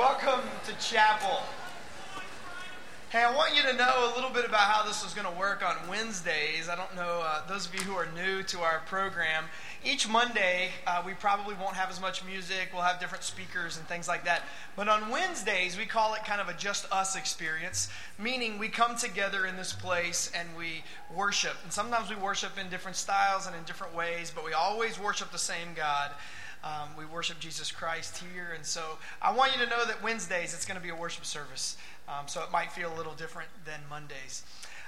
Welcome to chapel. Hey, I want you to know a little bit about how this is going to work on Wednesdays. I don't know, uh, those of you who are new to our program, each Monday uh, we probably won't have as much music. We'll have different speakers and things like that. But on Wednesdays, we call it kind of a just us experience, meaning we come together in this place and we worship. And sometimes we worship in different styles and in different ways, but we always worship the same God. Um, we worship Jesus Christ here. And so I want you to know that Wednesdays it's going to be a worship service. Um, so it might feel a little different than Mondays.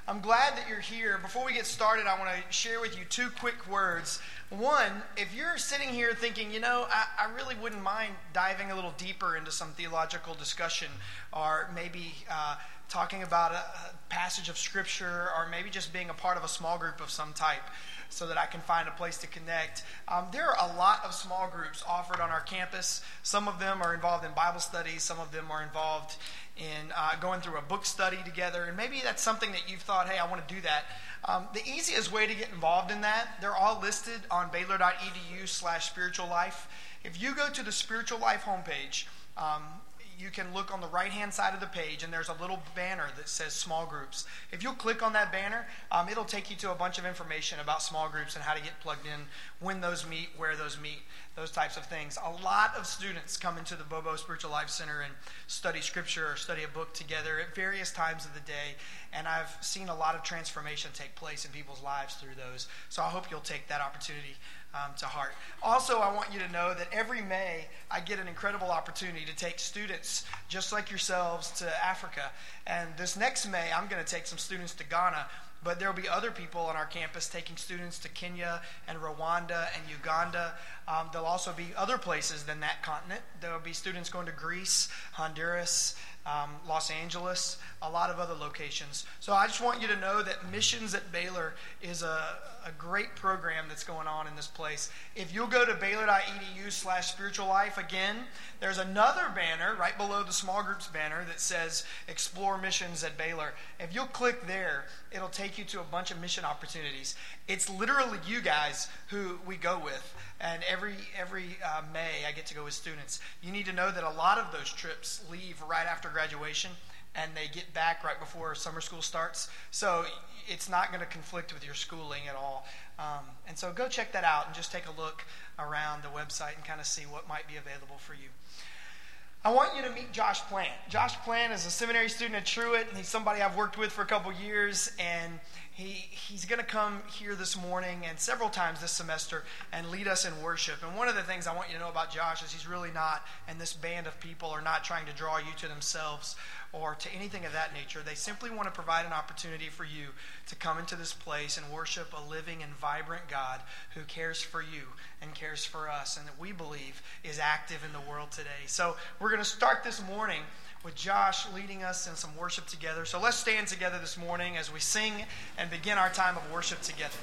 I'm glad that you're here. Before we get started, I want to share with you two quick words. One, if you're sitting here thinking, you know, I, I really wouldn't mind diving a little deeper into some theological discussion, or maybe uh, talking about a, a passage of Scripture, or maybe just being a part of a small group of some type so that I can find a place to connect. Um, there are a lot of small groups offered on our campus. Some of them are involved in Bible studies, some of them are involved in uh, going through a book study together. And maybe that's something that you've thought, hey, I want to do that. Um, the easiest way to get involved in that, they're all listed on baylor.edu slash spiritual life. If you go to the spiritual life homepage, um, you can look on the right hand side of the page and there's a little banner that says small groups. If you'll click on that banner, um, it'll take you to a bunch of information about small groups and how to get plugged in, when those meet, where those meet, those types of things. A lot of students come into the Bobo Spiritual Life Center and study scripture or study a book together at various times of the day. And I've seen a lot of transformation take place in people's lives through those. So I hope you'll take that opportunity um, to heart. Also, I want you to know that every May I get an incredible opportunity to take students just like yourselves to Africa. And this next May, I'm going to take some students to Ghana. But there will be other people on our campus taking students to Kenya and Rwanda and Uganda. Um, there'll also be other places than that continent. There will be students going to Greece, Honduras, um, Los Angeles, a lot of other locations. So I just want you to know that Missions at Baylor is a, a great program that's going on in this place. If you'll go to baylor.edu slash spiritual life, again, there's another banner right below the small groups banner that says Explore Missions at Baylor. If you'll click there, it'll take you to a bunch of mission opportunities. It's literally you guys who we go with. And every, every uh, May, I get to go with students. You need to know that a lot of those trips leave right after graduation and they get back right before summer school starts. So it's not going to conflict with your schooling at all. Um, and so go check that out and just take a look around the website and kind of see what might be available for you. I want you to meet Josh Plant. Josh Plant is a seminary student at Truett, and he's somebody I've worked with for a couple years, and he, he's going to come here this morning and several times this semester and lead us in worship. And one of the things I want you to know about Josh is he's really not, and this band of people are not trying to draw you to themselves or to anything of that nature. They simply want to provide an opportunity for you to come into this place and worship a living and vibrant God who cares for you and cares for us and that we believe is active in the world today. So we're going to start this morning with Josh leading us in some worship together. So let's stand together this morning as we sing and begin our time of worship together.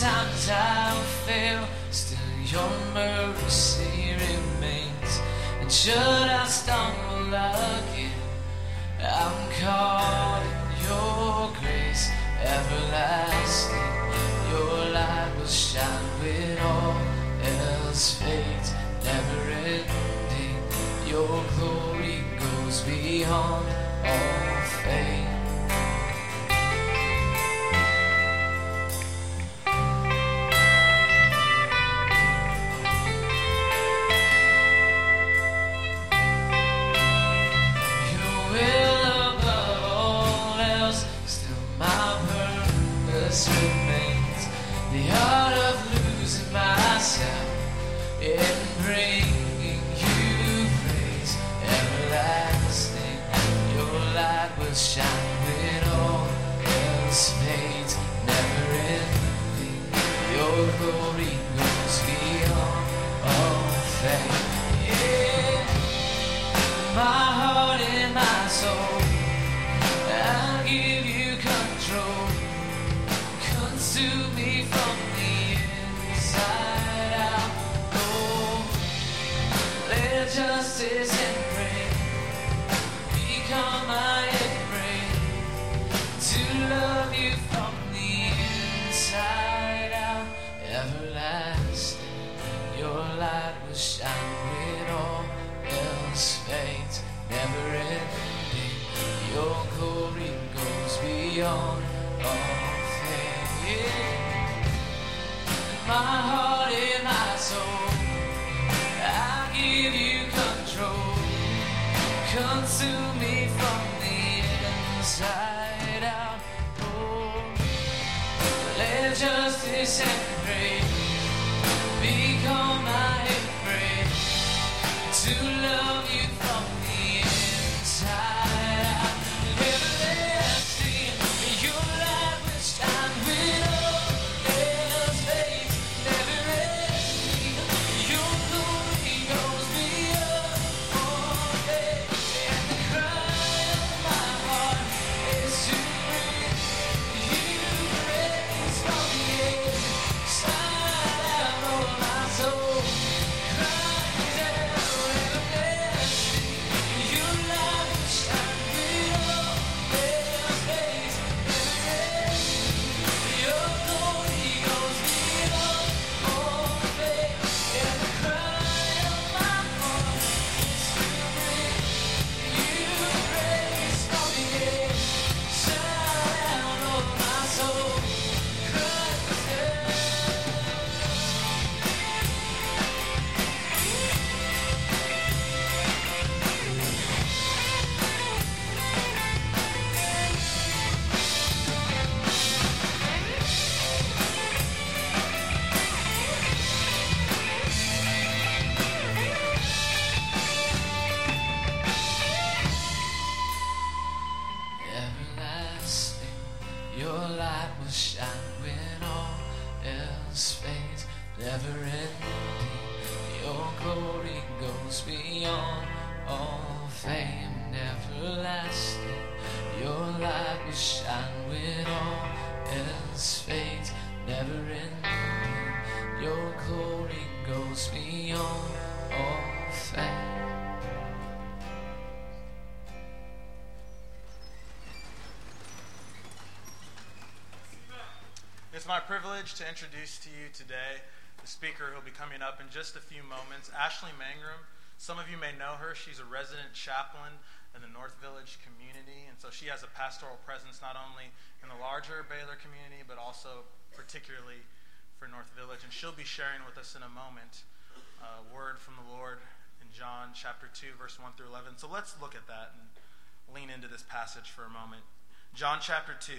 Times I fail still your mercy remains. And should I stumble again, I'm caught in your grace everlasting. Your light will shine when all else fades, never ending. Your glory goes beyond all fame. Consume me from the inside out. Oh, let justice and privilege to introduce to you today the speaker who'll be coming up in just a few moments, Ashley Mangrum. Some of you may know her. She's a resident chaplain in the North Village community, and so she has a pastoral presence not only in the larger Baylor community, but also particularly for North Village. And she'll be sharing with us in a moment a word from the Lord in John chapter 2, verse 1 through 11. So let's look at that and lean into this passage for a moment. John chapter 2.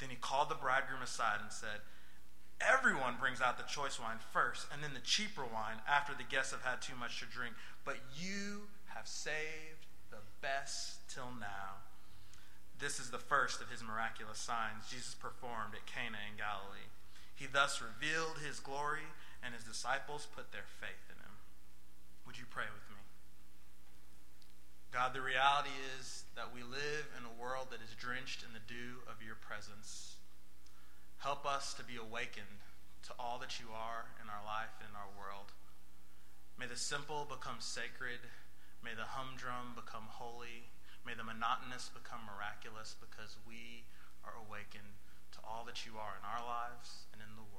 Then he called the bridegroom aside and said, Everyone brings out the choice wine first, and then the cheaper wine after the guests have had too much to drink. But you have saved the best till now. This is the first of his miraculous signs Jesus performed at Cana in Galilee. He thus revealed his glory, and his disciples put their faith in him. Would you pray with me? God, the reality is that we live in a world that is drenched in the dew of your presence. Help us to be awakened to all that you are in our life and in our world. May the simple become sacred. May the humdrum become holy. May the monotonous become miraculous because we are awakened to all that you are in our lives and in the world.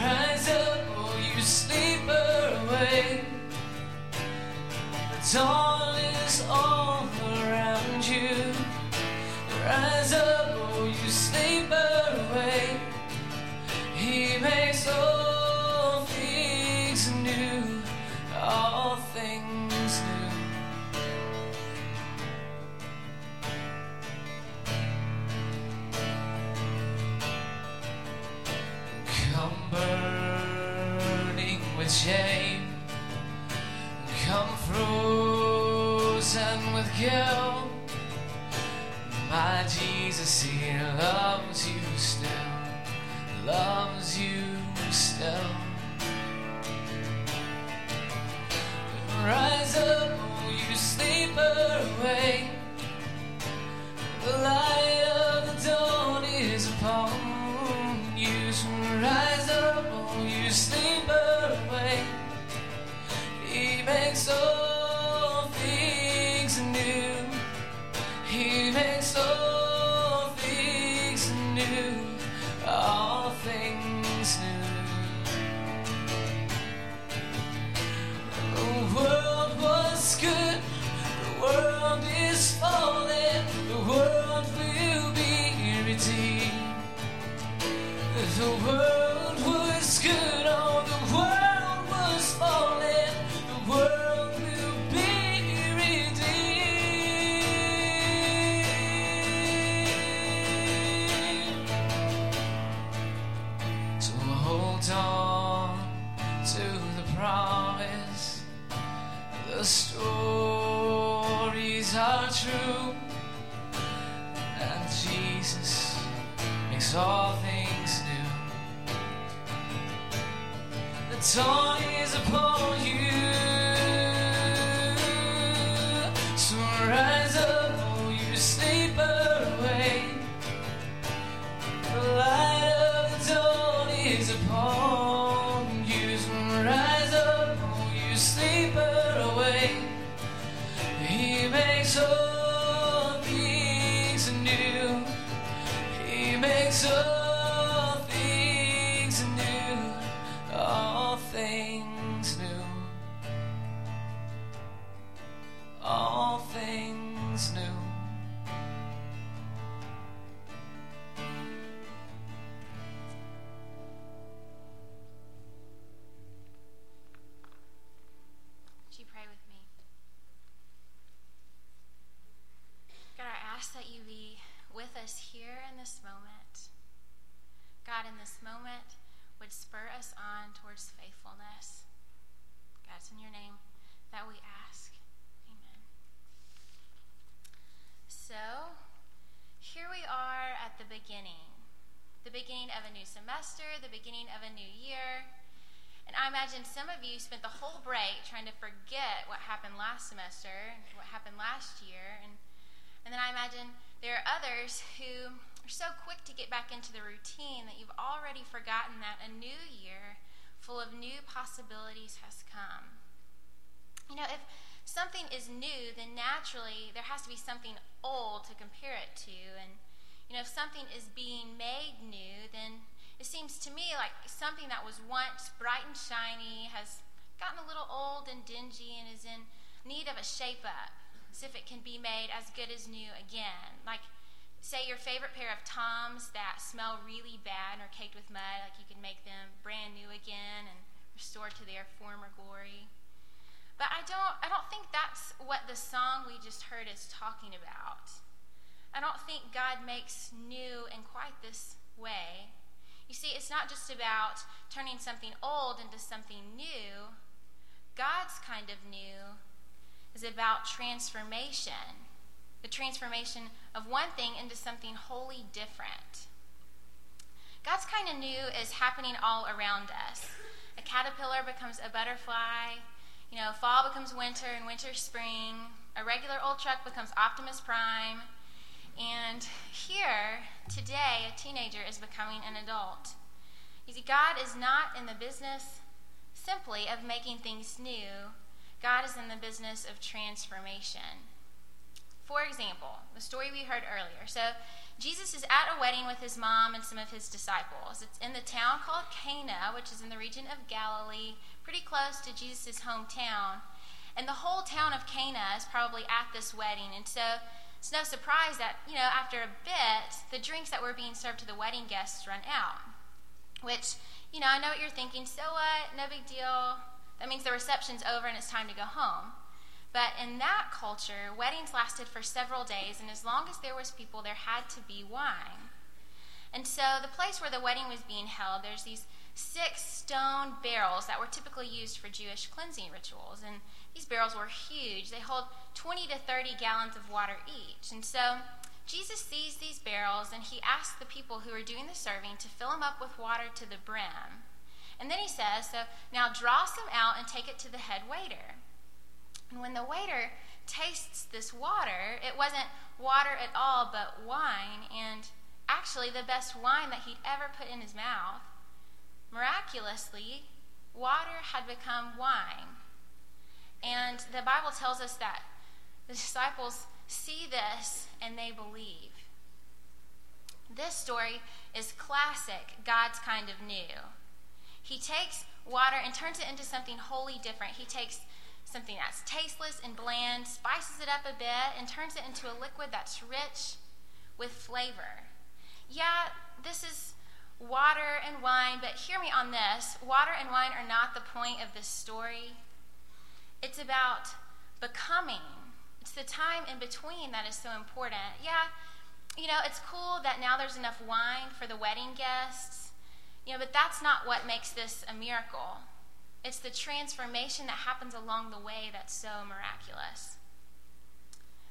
Rise up, or you sleeper, away. The dawn The stories are true, and Jesus makes all things new. The dawn is upon you. Semester, the beginning of a new year. And I imagine some of you spent the whole break trying to forget what happened last semester, what happened last year. And, and then I imagine there are others who are so quick to get back into the routine that you've already forgotten that a new year full of new possibilities has come. You know, if something is new, then naturally there has to be something old to compare it to. And, you know, if something is being made new, then it seems to me like something that was once bright and shiny has gotten a little old and dingy and is in need of a shape up, as if it can be made as good as new again. Like, say your favorite pair of Toms that smell really bad and are caked with mud, like you can make them brand new again and restored to their former glory. But I don't I don't think that's what the song we just heard is talking about. I don't think God makes new in quite this way. You see, it's not just about turning something old into something new. God's kind of new is about transformation the transformation of one thing into something wholly different. God's kind of new is happening all around us. A caterpillar becomes a butterfly. You know, fall becomes winter and winter spring. A regular old truck becomes Optimus Prime. And here, today, a teenager is becoming an adult. You see, God is not in the business simply of making things new, God is in the business of transformation. For example, the story we heard earlier. So, Jesus is at a wedding with his mom and some of his disciples. It's in the town called Cana, which is in the region of Galilee, pretty close to Jesus' hometown. And the whole town of Cana is probably at this wedding. And so it's no surprise that, you know, after a bit, the drinks that were being served to the wedding guests run out. Which, you know, I know what you're thinking. So what? No big deal. That means the reception's over and it's time to go home. But in that culture, weddings lasted for several days, and as long as there was people, there had to be wine. And so the place where the wedding was being held, there's these six stone barrels that were typically used for Jewish cleansing rituals. And these barrels were huge. They hold 20 to 30 gallons of water each. And so Jesus sees these barrels and he asks the people who are doing the serving to fill them up with water to the brim. And then he says, So now draw some out and take it to the head waiter. And when the waiter tastes this water, it wasn't water at all, but wine, and actually the best wine that he'd ever put in his mouth. Miraculously, water had become wine. And the Bible tells us that the disciples see this and they believe. This story is classic God's kind of new. He takes water and turns it into something wholly different. He takes something that's tasteless and bland, spices it up a bit, and turns it into a liquid that's rich with flavor. Yeah, this is water and wine, but hear me on this. Water and wine are not the point of this story. It's about becoming. It's the time in between that is so important. Yeah, you know, it's cool that now there's enough wine for the wedding guests, you know, but that's not what makes this a miracle. It's the transformation that happens along the way that's so miraculous.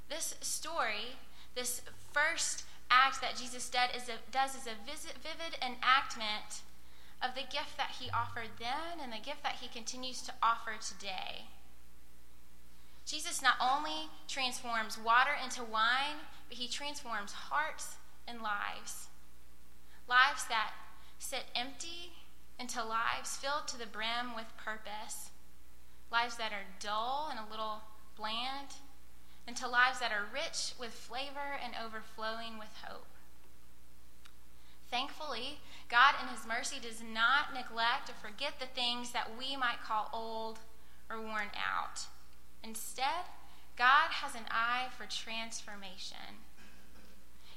This story, this first act that Jesus did is a, does is a vivid enactment of the gift that he offered then and the gift that he continues to offer today. Jesus not only transforms water into wine, but he transforms hearts and lives. Lives that sit empty into lives filled to the brim with purpose, lives that are dull and a little bland, into lives that are rich with flavor and overflowing with hope. Thankfully, God in His mercy does not neglect or forget the things that we might call old or worn out. Instead, God has an eye for transformation.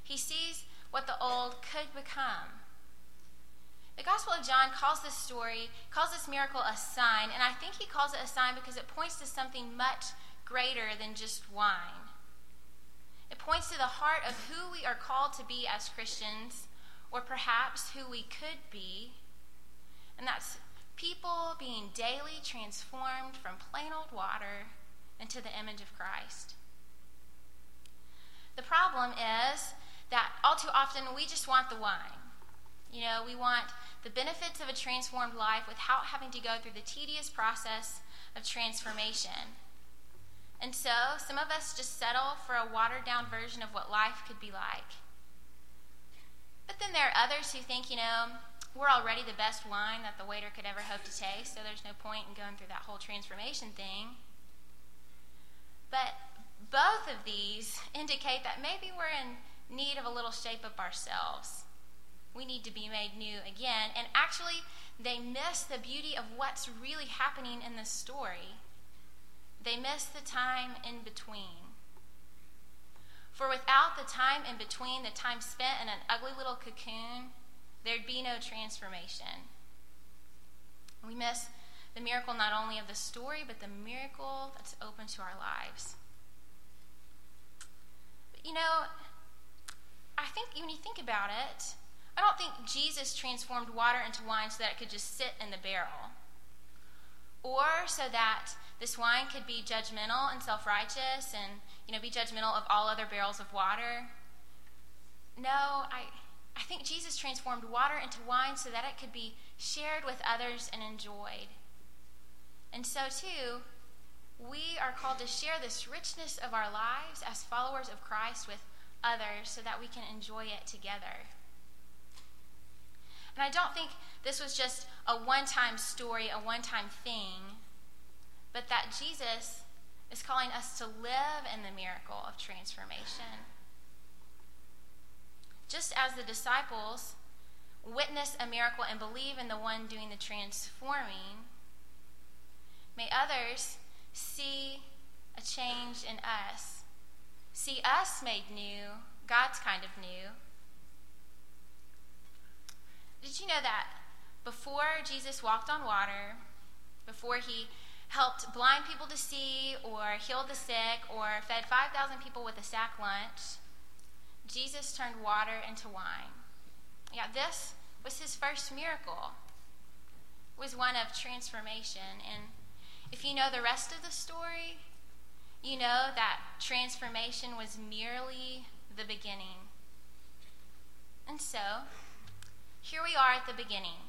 He sees what the old could become the Gospel of John calls this story, calls this miracle a sign, and I think he calls it a sign because it points to something much greater than just wine. It points to the heart of who we are called to be as Christians, or perhaps who we could be, and that's people being daily transformed from plain old water into the image of Christ. The problem is that all too often we just want the wine. You know, we want the benefits of a transformed life without having to go through the tedious process of transformation. And so, some of us just settle for a watered down version of what life could be like. But then there are others who think, you know, we're already the best wine that the waiter could ever hope to taste, so there's no point in going through that whole transformation thing. But both of these indicate that maybe we're in need of a little shape up ourselves we need to be made new again. And actually, they miss the beauty of what's really happening in this story. They miss the time in between. For without the time in between, the time spent in an ugly little cocoon, there'd be no transformation. We miss the miracle not only of the story, but the miracle that's open to our lives. But you know, I think when you think about it, I don't think Jesus transformed water into wine so that it could just sit in the barrel. Or so that this wine could be judgmental and self-righteous and, you know, be judgmental of all other barrels of water. No, I I think Jesus transformed water into wine so that it could be shared with others and enjoyed. And so too, we are called to share this richness of our lives as followers of Christ with others so that we can enjoy it together. And I don't think this was just a one time story, a one time thing, but that Jesus is calling us to live in the miracle of transformation. Just as the disciples witness a miracle and believe in the one doing the transforming, may others see a change in us, see us made new, God's kind of new. Did you know that before Jesus walked on water, before he helped blind people to see, or healed the sick, or fed 5,000 people with a sack lunch, Jesus turned water into wine. Yeah, this was his first miracle. It was one of transformation. And if you know the rest of the story, you know that transformation was merely the beginning. And so, here we are at the beginning.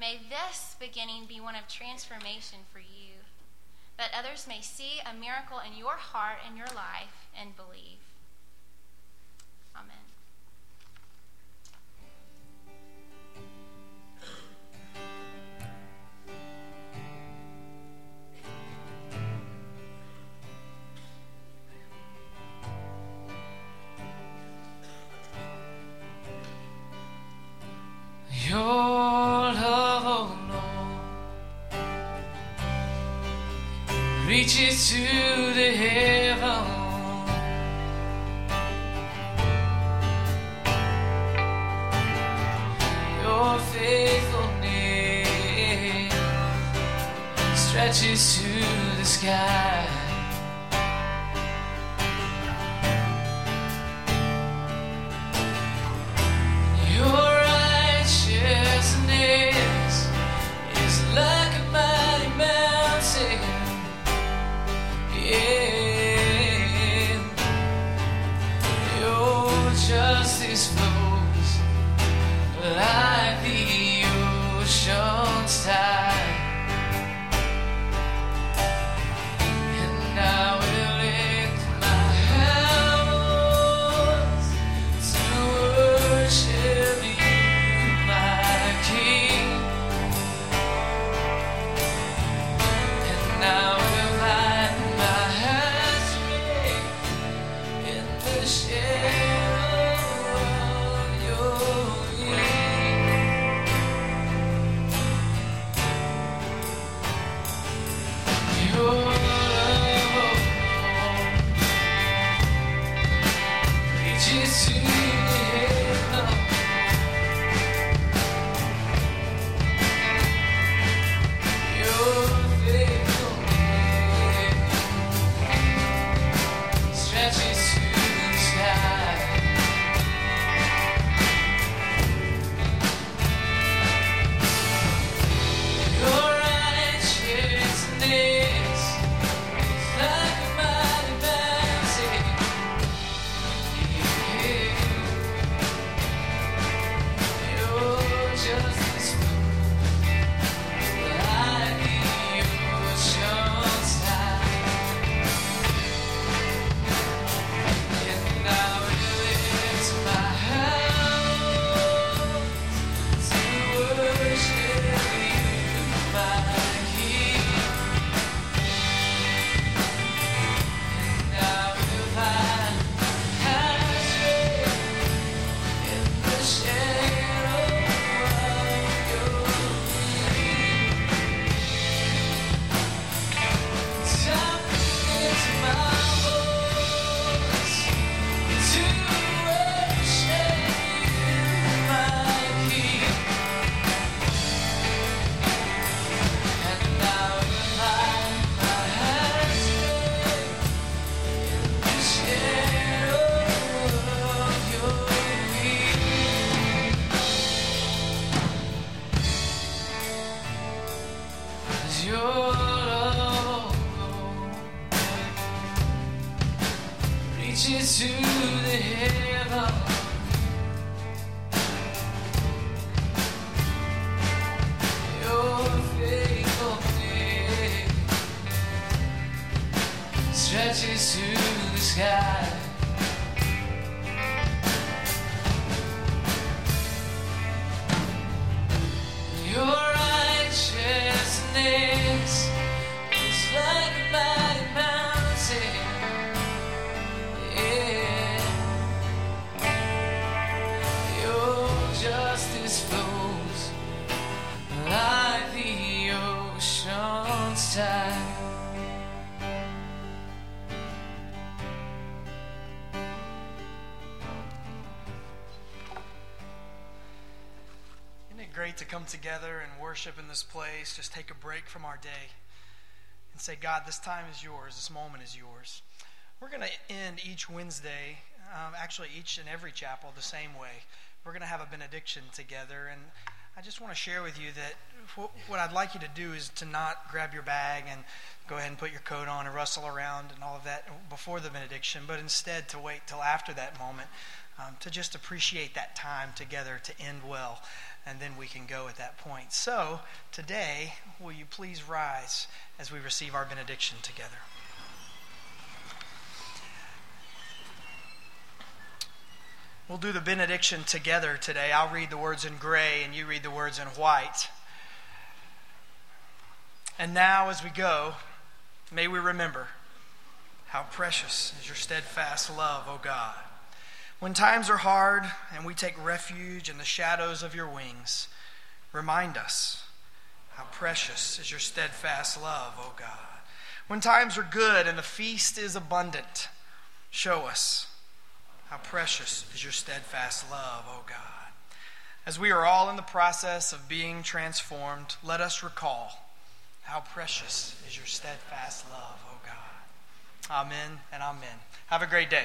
May this beginning be one of transformation for you, that others may see a miracle in your heart and your life and believe. Reaches to the heaven. Your faithfulness stretches to the sky. Together and worship in this place? Just take a break from our day and say, God, this time is yours. This moment is yours. We're going to end each Wednesday, um, actually, each and every chapel, the same way. We're going to have a benediction together. And I just want to share with you that wh- what I'd like you to do is to not grab your bag and go ahead and put your coat on and rustle around and all of that before the benediction, but instead to wait till after that moment um, to just appreciate that time together to end well, and then we can go at that point. So, today, will you please rise as we receive our benediction together? We'll do the benediction together today. I'll read the words in gray, and you read the words in white. And now, as we go, may we remember how precious is your steadfast love, O God. When times are hard and we take refuge in the shadows of your wings, remind us how precious is your steadfast love, O God. When times are good and the feast is abundant, show us how precious is your steadfast love, O God. As we are all in the process of being transformed, let us recall how precious is your steadfast love, O God. Amen and amen. Have a great day.